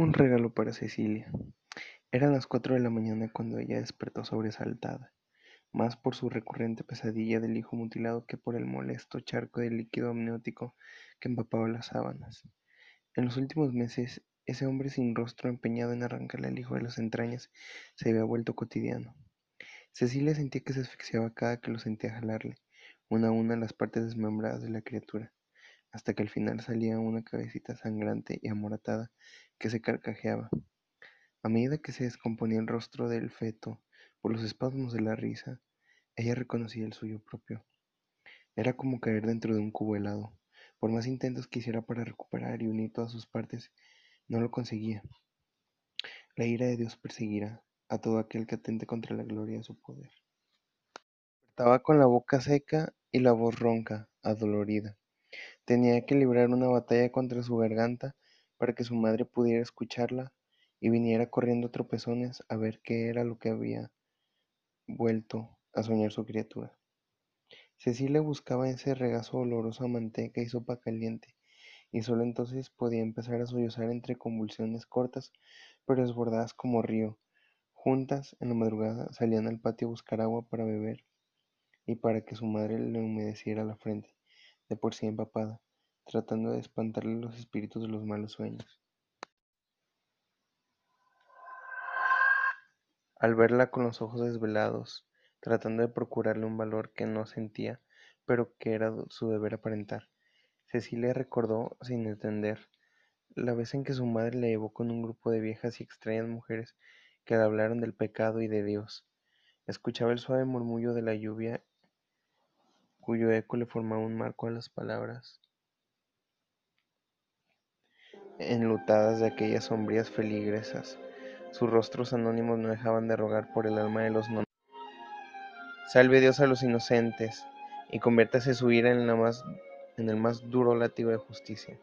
Un regalo para Cecilia. Eran las cuatro de la mañana cuando ella despertó sobresaltada, más por su recurrente pesadilla del hijo mutilado que por el molesto charco de líquido amniótico que empapaba las sábanas. En los últimos meses, ese hombre sin rostro empeñado en arrancarle al hijo de las entrañas se había vuelto cotidiano. Cecilia sentía que se asfixiaba cada que lo sentía jalarle, una a una, las partes desmembradas de la criatura, hasta que al final salía una cabecita sangrante y amoratada que se carcajeaba. A medida que se descomponía el rostro del feto por los espasmos de la risa, ella reconocía el suyo propio. Era como caer dentro de un cubo helado. Por más intentos que hiciera para recuperar y unir todas sus partes, no lo conseguía. La ira de Dios perseguirá a todo aquel que atente contra la gloria de su poder. Estaba con la boca seca y la voz ronca, adolorida. Tenía que librar una batalla contra su garganta para que su madre pudiera escucharla y viniera corriendo tropezones a ver qué era lo que había vuelto a soñar su criatura. Cecilia buscaba ese regazo oloroso a manteca y sopa caliente, y solo entonces podía empezar a sollozar entre convulsiones cortas pero desbordadas como río. Juntas, en la madrugada, salían al patio a buscar agua para beber y para que su madre le humedeciera la frente, de por sí empapada, tratando de espantarle los espíritus de los malos sueños. Al verla con los ojos desvelados, tratando de procurarle un valor que no sentía, pero que era su deber aparentar, Cecilia recordó, sin entender, la vez en que su madre le llevó con un grupo de viejas y extrañas mujeres que le hablaron del pecado y de Dios. Escuchaba el suave murmullo de la lluvia cuyo eco le formaba un marco a las palabras enlutadas de aquellas sombrías feligresas. Sus rostros anónimos no dejaban de rogar por el alma de los no. Salve Dios a los inocentes y conviértase su ira en, la más, en el más duro látigo de justicia.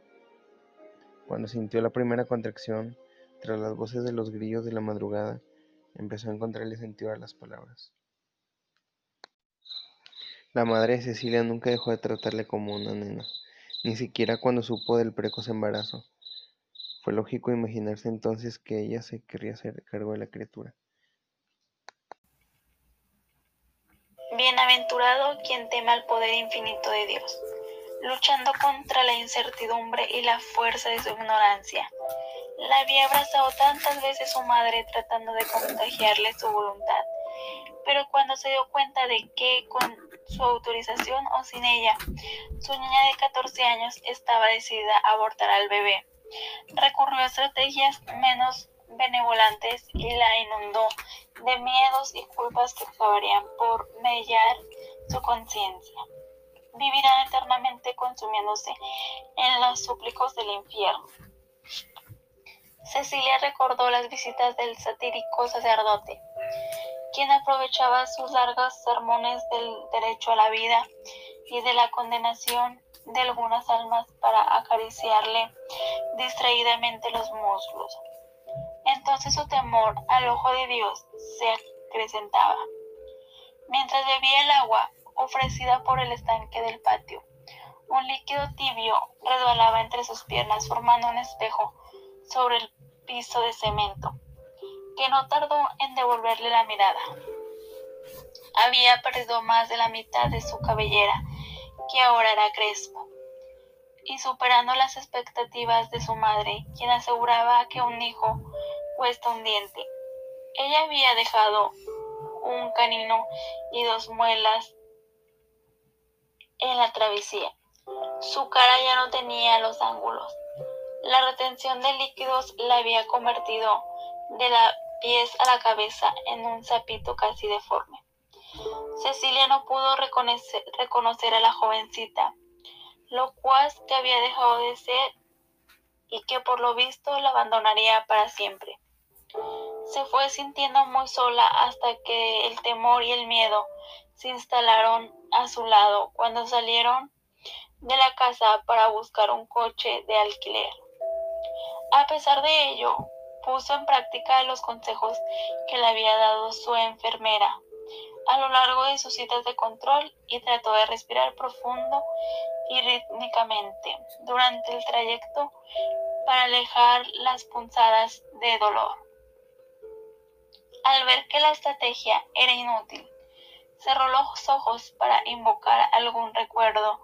Cuando sintió la primera contracción, tras las voces de los grillos de la madrugada, empezó a encontrarle sentido a las palabras. La madre de Cecilia nunca dejó de tratarle como una nena, ni siquiera cuando supo del precoz embarazo. Fue lógico imaginarse entonces que ella se querría hacer cargo de la criatura. Bienaventurado quien teme al poder infinito de Dios, luchando contra la incertidumbre y la fuerza de su ignorancia. La había abrazado tantas veces su madre tratando de contagiarle su voluntad, pero cuando se dio cuenta de que con su autorización o sin ella, su niña de 14 años estaba decidida a abortar al bebé. Recurrió a estrategias menos benevolentes y la inundó de miedos y culpas que acabarían por mellar su conciencia. Vivirán eternamente consumiéndose en los súplicos del infierno. Cecilia recordó las visitas del satírico sacerdote, quien aprovechaba sus largos sermones del derecho a la vida y de la condenación de algunas almas para acariciarle distraídamente los muslos. Entonces su temor al ojo de Dios se acrecentaba. Mientras bebía el agua ofrecida por el estanque del patio, un líquido tibio resbalaba entre sus piernas formando un espejo sobre el piso de cemento que no tardó en devolverle la mirada. Había perdido más de la mitad de su cabellera, que ahora era crespo, y superando las expectativas de su madre, quien aseguraba que un hijo cuesta un diente. Ella había dejado un canino y dos muelas en la travesía. Su cara ya no tenía los ángulos. La retención de líquidos la había convertido de la pies a la cabeza en un sapito casi deforme. Cecilia no pudo reconocer, a la jovencita, lo cual que había dejado de ser y que por lo visto la abandonaría para siempre. Se fue sintiendo muy sola hasta que el temor y el miedo se instalaron a su lado cuando salieron de la casa para buscar un coche de alquiler. A pesar de ello, puso en práctica los consejos que le había dado su enfermera a lo largo de sus citas de control y trató de respirar profundo y rítmicamente durante el trayecto para alejar las punzadas de dolor. Al ver que la estrategia era inútil, cerró los ojos para invocar algún recuerdo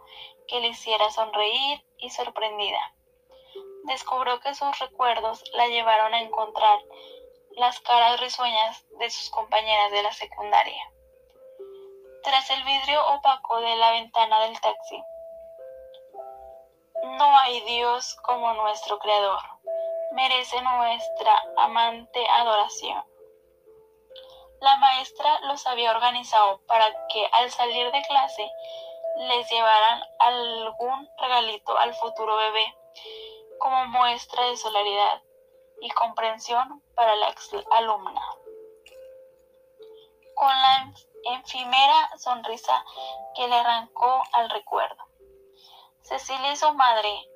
que le hiciera sonreír y sorprendida. Descubrió que sus recuerdos la llevaron a encontrar las caras risueñas de sus compañeras de la secundaria. Tras el vidrio opaco de la ventana del taxi, no hay Dios como nuestro Creador. Merece nuestra amante adoración. La maestra los había organizado para que al salir de clase les llevaran algún regalito al futuro bebé como muestra de solidaridad y comprensión para la alumna. Con la efímera sonrisa que le arrancó al recuerdo. Cecilia y su madre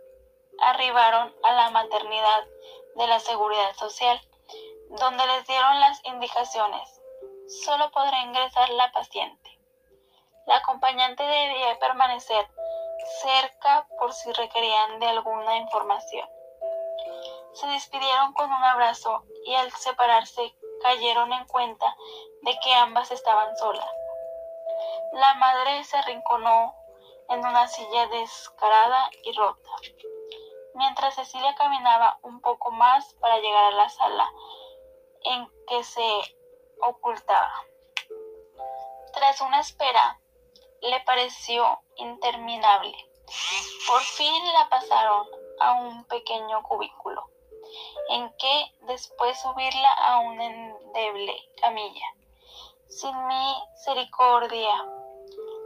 arribaron a la maternidad de la Seguridad Social, donde les dieron las indicaciones solo podrá ingresar la paciente. La acompañante debía permanecer cerca por si requerían de alguna información. Se despidieron con un abrazo y al separarse cayeron en cuenta de que ambas estaban solas. La madre se arrinconó en una silla descarada y rota, mientras Cecilia caminaba un poco más para llegar a la sala en que se ocultaba. Tras una espera, le pareció interminable. Por fin la pasaron a un pequeño cubículo, en que después subirla a una endeble camilla. Sin misericordia,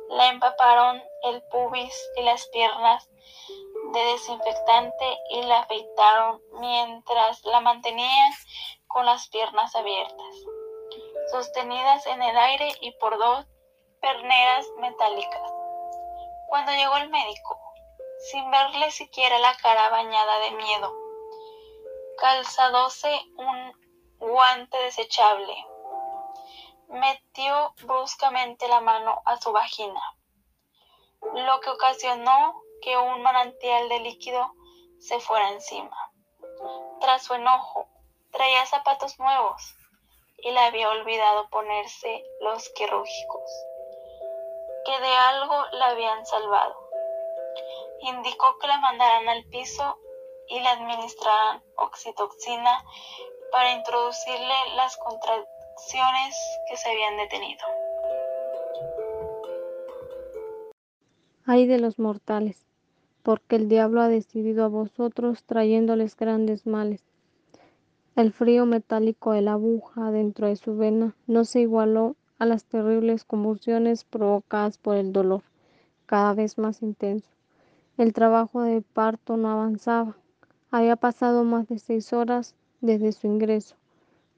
la empaparon el pubis y las piernas de desinfectante y la afeitaron mientras la mantenían con las piernas abiertas sostenidas en el aire y por dos perneras metálicas. Cuando llegó el médico, sin verle siquiera la cara bañada de miedo, calzadose un guante desechable, metió bruscamente la mano a su vagina, lo que ocasionó que un manantial de líquido se fuera encima. Tras su enojo, traía zapatos nuevos y le había olvidado ponerse los quirúrgicos, que de algo la habían salvado. Indicó que la mandaran al piso y le administraran oxitoxina para introducirle las contracciones que se habían detenido. Ay de los mortales, porque el diablo ha decidido a vosotros trayéndoles grandes males el frío metálico de la aguja dentro de su vena no se igualó a las terribles convulsiones provocadas por el dolor, cada vez más intenso. El trabajo de parto no avanzaba. Había pasado más de seis horas desde su ingreso,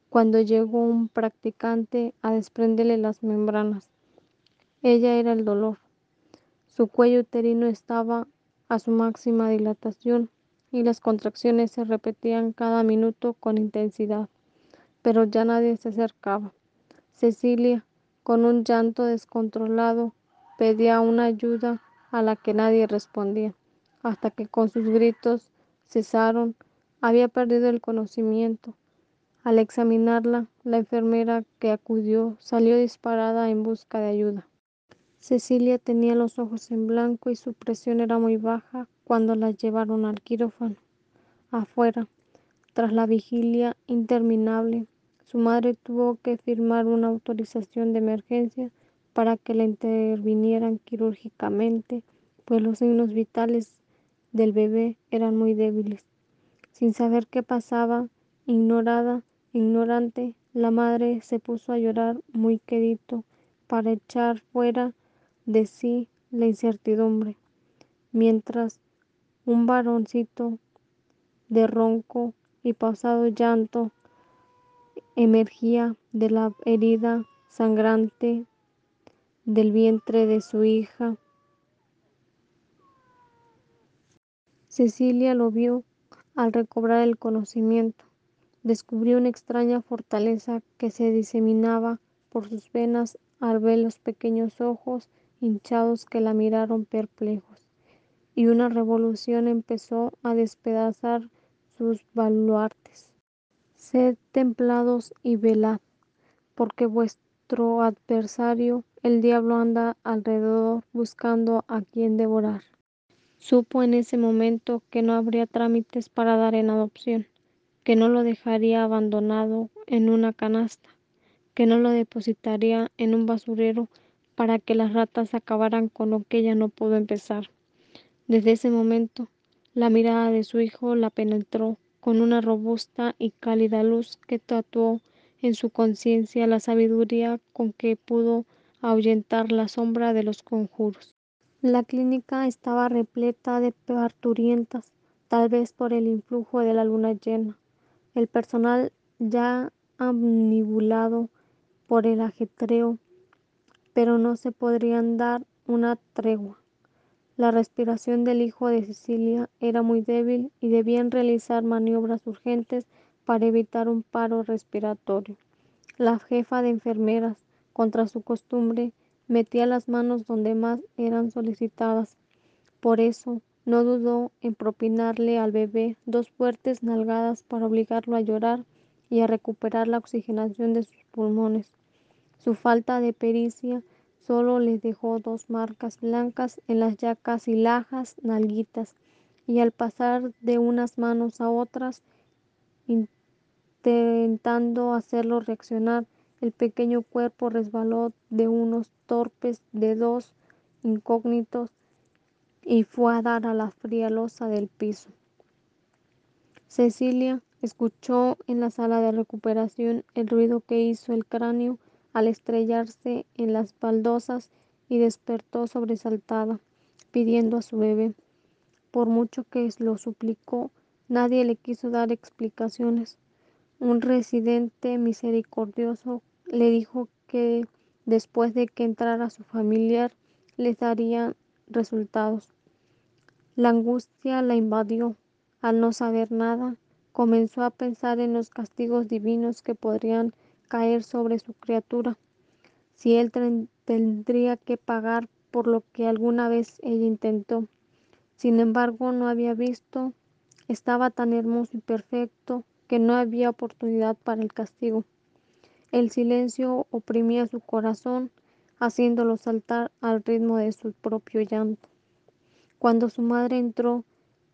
cuando llegó un practicante a desprenderle las membranas. Ella era el dolor. Su cuello uterino estaba a su máxima dilatación y las contracciones se repetían cada minuto con intensidad, pero ya nadie se acercaba. Cecilia, con un llanto descontrolado, pedía una ayuda a la que nadie respondía, hasta que con sus gritos cesaron, había perdido el conocimiento. Al examinarla, la enfermera que acudió salió disparada en busca de ayuda. Cecilia tenía los ojos en blanco y su presión era muy baja cuando la llevaron al quirófano. Afuera, tras la vigilia interminable, su madre tuvo que firmar una autorización de emergencia para que la intervinieran quirúrgicamente, pues los signos vitales del bebé eran muy débiles. Sin saber qué pasaba, ignorada, ignorante, la madre se puso a llorar muy quedito para echar fuera de sí la incertidumbre, mientras un varoncito de ronco y pausado llanto emergía de la herida sangrante del vientre de su hija. Cecilia lo vio al recobrar el conocimiento. Descubrió una extraña fortaleza que se diseminaba por sus venas al ver los pequeños ojos hinchados que la miraron perplejos, y una revolución empezó a despedazar sus baluartes. Sed templados y velad, porque vuestro adversario, el diablo, anda alrededor buscando a quien devorar. Supo en ese momento que no habría trámites para dar en adopción, que no lo dejaría abandonado en una canasta, que no lo depositaría en un basurero para que las ratas acabaran con lo que ella no pudo empezar. Desde ese momento, la mirada de su hijo la penetró con una robusta y cálida luz que tatuó en su conciencia la sabiduría con que pudo ahuyentar la sombra de los conjuros. La clínica estaba repleta de parturientas, tal vez por el influjo de la luna llena. El personal ya amnibulado por el ajetreo, pero no se podrían dar una tregua. La respiración del hijo de Cecilia era muy débil y debían realizar maniobras urgentes para evitar un paro respiratorio. La jefa de enfermeras, contra su costumbre, metía las manos donde más eran solicitadas. Por eso no dudó en propinarle al bebé dos fuertes nalgadas para obligarlo a llorar y a recuperar la oxigenación de sus pulmones. Su falta de pericia solo le dejó dos marcas blancas en las ya casi lajas nalguitas, y al pasar de unas manos a otras, intentando hacerlo reaccionar, el pequeño cuerpo resbaló de unos torpes dedos incógnitos y fue a dar a la fría losa del piso. Cecilia escuchó en la sala de recuperación el ruido que hizo el cráneo al estrellarse en las baldosas y despertó sobresaltada, pidiendo a su bebé. Por mucho que lo suplicó, nadie le quiso dar explicaciones. Un residente misericordioso le dijo que después de que entrara su familiar les daría resultados. La angustia la invadió. Al no saber nada, comenzó a pensar en los castigos divinos que podrían caer sobre su criatura, si él tendría que pagar por lo que alguna vez ella intentó. Sin embargo, no había visto, estaba tan hermoso y perfecto que no había oportunidad para el castigo. El silencio oprimía su corazón, haciéndolo saltar al ritmo de su propio llanto. Cuando su madre entró,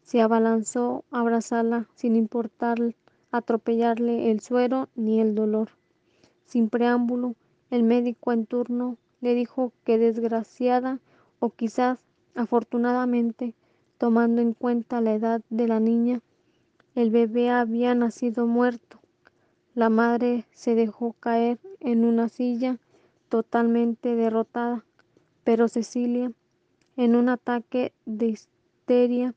se abalanzó a abrazarla sin importar atropellarle el suero ni el dolor. Sin preámbulo, el médico en turno le dijo que desgraciada o quizás afortunadamente, tomando en cuenta la edad de la niña, el bebé había nacido muerto la madre se dejó caer en una silla totalmente derrotada, pero Cecilia, en un ataque de histeria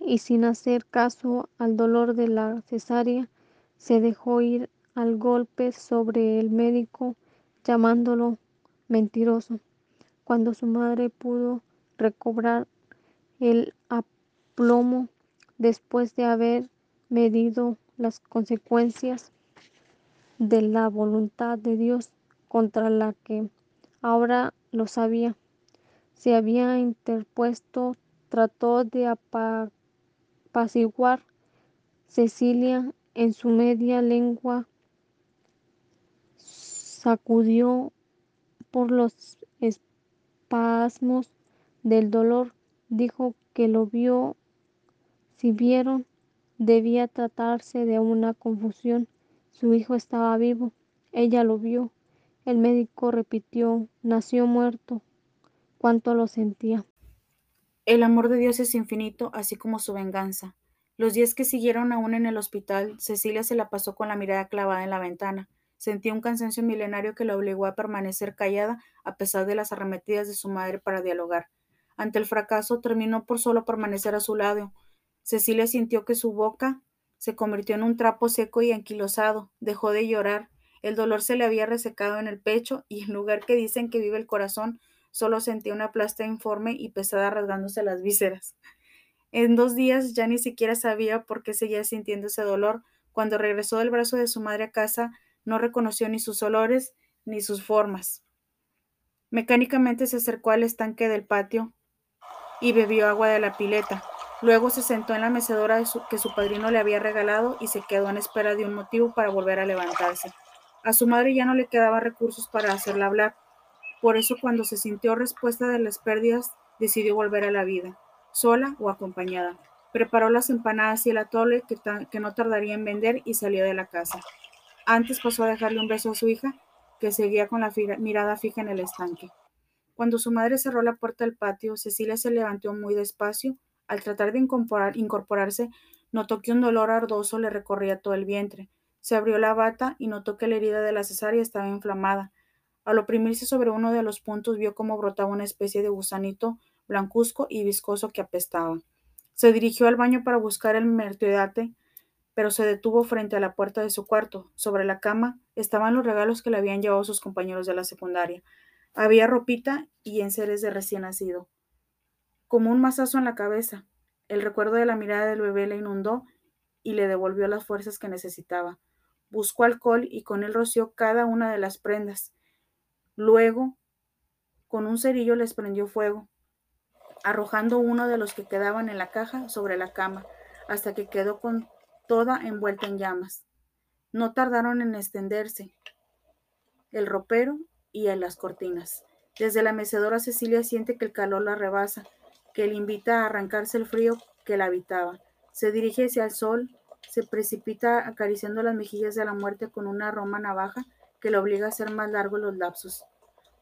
y sin hacer caso al dolor de la cesárea, se dejó ir al golpe sobre el médico, llamándolo mentiroso. Cuando su madre pudo recobrar el aplomo después de haber medido las consecuencias, de la voluntad de Dios contra la que ahora lo sabía. Se había interpuesto, trató de apaciguar Cecilia en su media lengua, sacudió por los espasmos del dolor, dijo que lo vio, si vieron, debía tratarse de una confusión su hijo estaba vivo. Ella lo vio. El médico repitió, nació muerto. Cuánto lo sentía. El amor de Dios es infinito, así como su venganza. Los días que siguieron aún en el hospital, Cecilia se la pasó con la mirada clavada en la ventana. Sentía un cansancio milenario que la obligó a permanecer callada a pesar de las arremetidas de su madre para dialogar. Ante el fracaso, terminó por solo permanecer a su lado. Cecilia sintió que su boca se convirtió en un trapo seco y anquilosado, dejó de llorar, el dolor se le había resecado en el pecho y en lugar que dicen que vive el corazón, solo sentía una plasta informe y pesada rasgándose las vísceras. En dos días ya ni siquiera sabía por qué seguía sintiendo ese dolor. Cuando regresó del brazo de su madre a casa, no reconoció ni sus olores ni sus formas. Mecánicamente se acercó al estanque del patio y bebió agua de la pileta. Luego se sentó en la mecedora que su padrino le había regalado y se quedó en espera de un motivo para volver a levantarse. A su madre ya no le quedaba recursos para hacerla hablar. Por eso cuando se sintió respuesta de las pérdidas, decidió volver a la vida, sola o acompañada. Preparó las empanadas y el atole que, que no tardaría en vender y salió de la casa. Antes pasó a dejarle un beso a su hija, que seguía con la mirada fija en el estanque. Cuando su madre cerró la puerta del patio, Cecilia se levantó muy despacio. Al tratar de incorporarse, notó que un dolor ardoso le recorría todo el vientre. Se abrió la bata y notó que la herida de la cesárea estaba inflamada. Al oprimirse sobre uno de los puntos vio cómo brotaba una especie de gusanito blancuzco y viscoso que apestaba. Se dirigió al baño para buscar el mertiodate, pero se detuvo frente a la puerta de su cuarto. Sobre la cama estaban los regalos que le habían llevado sus compañeros de la secundaria. Había ropita y enseres de recién nacido. Como un mazazo en la cabeza, el recuerdo de la mirada del bebé le inundó y le devolvió las fuerzas que necesitaba buscó alcohol y con él roció cada una de las prendas. Luego, con un cerillo les prendió fuego, arrojando uno de los que quedaban en la caja sobre la cama, hasta que quedó con toda envuelta en llamas. No tardaron en extenderse el ropero y en las cortinas. Desde la mecedora Cecilia siente que el calor la rebasa, que le invita a arrancarse el frío que la habitaba. Se dirige hacia el sol, se precipita acariciando las mejillas de la muerte con una aroma navaja que le obliga a hacer más largos los lapsos.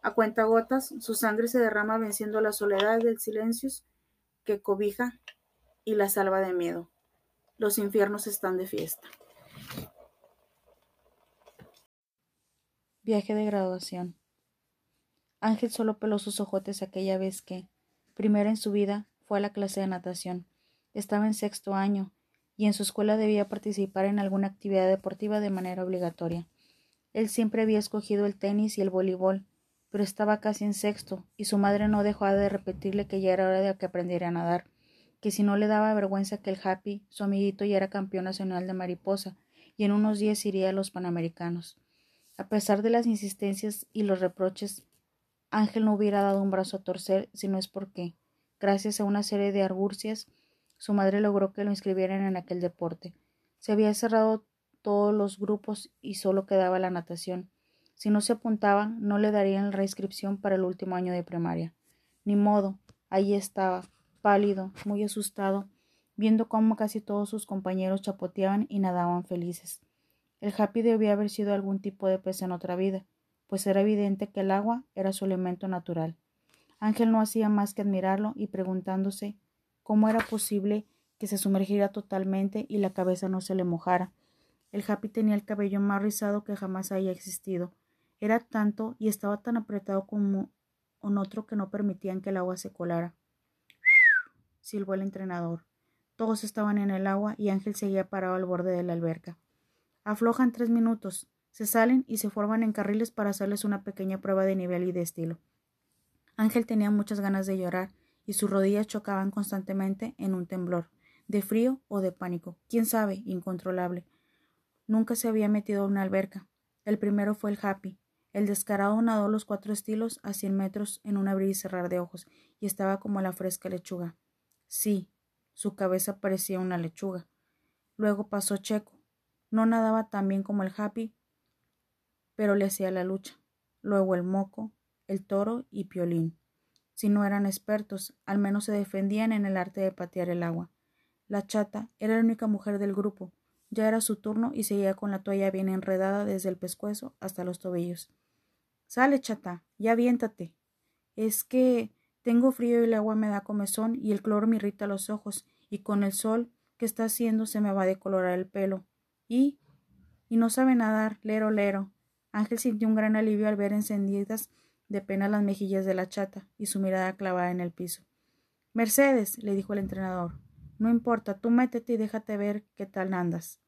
A cuentagotas, su sangre se derrama venciendo la soledad del silencio que cobija y la salva de miedo. Los infiernos están de fiesta. Viaje de graduación. Ángel solo peló sus ojotes aquella vez que, primera en su vida, fue a la clase de natación. Estaba en sexto año y en su escuela debía participar en alguna actividad deportiva de manera obligatoria. Él siempre había escogido el tenis y el voleibol, pero estaba casi en sexto, y su madre no dejó de repetirle que ya era hora de que aprendiera a nadar, que si no le daba vergüenza que el Happy, su amiguito, ya era campeón nacional de mariposa, y en unos días iría a los Panamericanos. A pesar de las insistencias y los reproches, Ángel no hubiera dado un brazo a torcer si no es porque, gracias a una serie de argurcias, su madre logró que lo inscribieran en aquel deporte. Se había cerrado todos los grupos y solo quedaba la natación. Si no se apuntaba, no le darían la reinscripción para el último año de primaria. Ni modo, allí estaba, pálido, muy asustado, viendo cómo casi todos sus compañeros chapoteaban y nadaban felices. El happy debía haber sido algún tipo de pez en otra vida, pues era evidente que el agua era su elemento natural. Ángel no hacía más que admirarlo y preguntándose ¿Cómo era posible que se sumergiera totalmente y la cabeza no se le mojara? El Happy tenía el cabello más rizado que jamás haya existido. Era tanto y estaba tan apretado como un otro que no permitían que el agua se colara. silbó el entrenador. Todos estaban en el agua y Ángel seguía parado al borde de la alberca. Aflojan tres minutos, se salen y se forman en carriles para hacerles una pequeña prueba de nivel y de estilo. Ángel tenía muchas ganas de llorar y sus rodillas chocaban constantemente en un temblor, de frío o de pánico, quién sabe, incontrolable. Nunca se había metido en una alberca. El primero fue el Happy. El descarado nadó los cuatro estilos a cien metros en un abrir y cerrar de ojos, y estaba como la fresca lechuga. Sí, su cabeza parecía una lechuga. Luego pasó Checo. No nadaba tan bien como el Happy, pero le hacía la lucha. Luego el Moco, el Toro y Piolín. Si no eran expertos, al menos se defendían en el arte de patear el agua. La chata era la única mujer del grupo. Ya era su turno y seguía con la toalla bien enredada desde el pescuezo hasta los tobillos. Sale, chata, ya aviéntate. Es que tengo frío y el agua me da comezón y el cloro me irrita los ojos y con el sol que está haciendo se me va a decolorar el pelo. Y y no sabe nadar, lero, lero. Ángel sintió un gran alivio al ver encendidas de pena las mejillas de la chata y su mirada clavada en el piso. Mercedes, le dijo el entrenador, no importa, tú métete y déjate ver qué tal andas.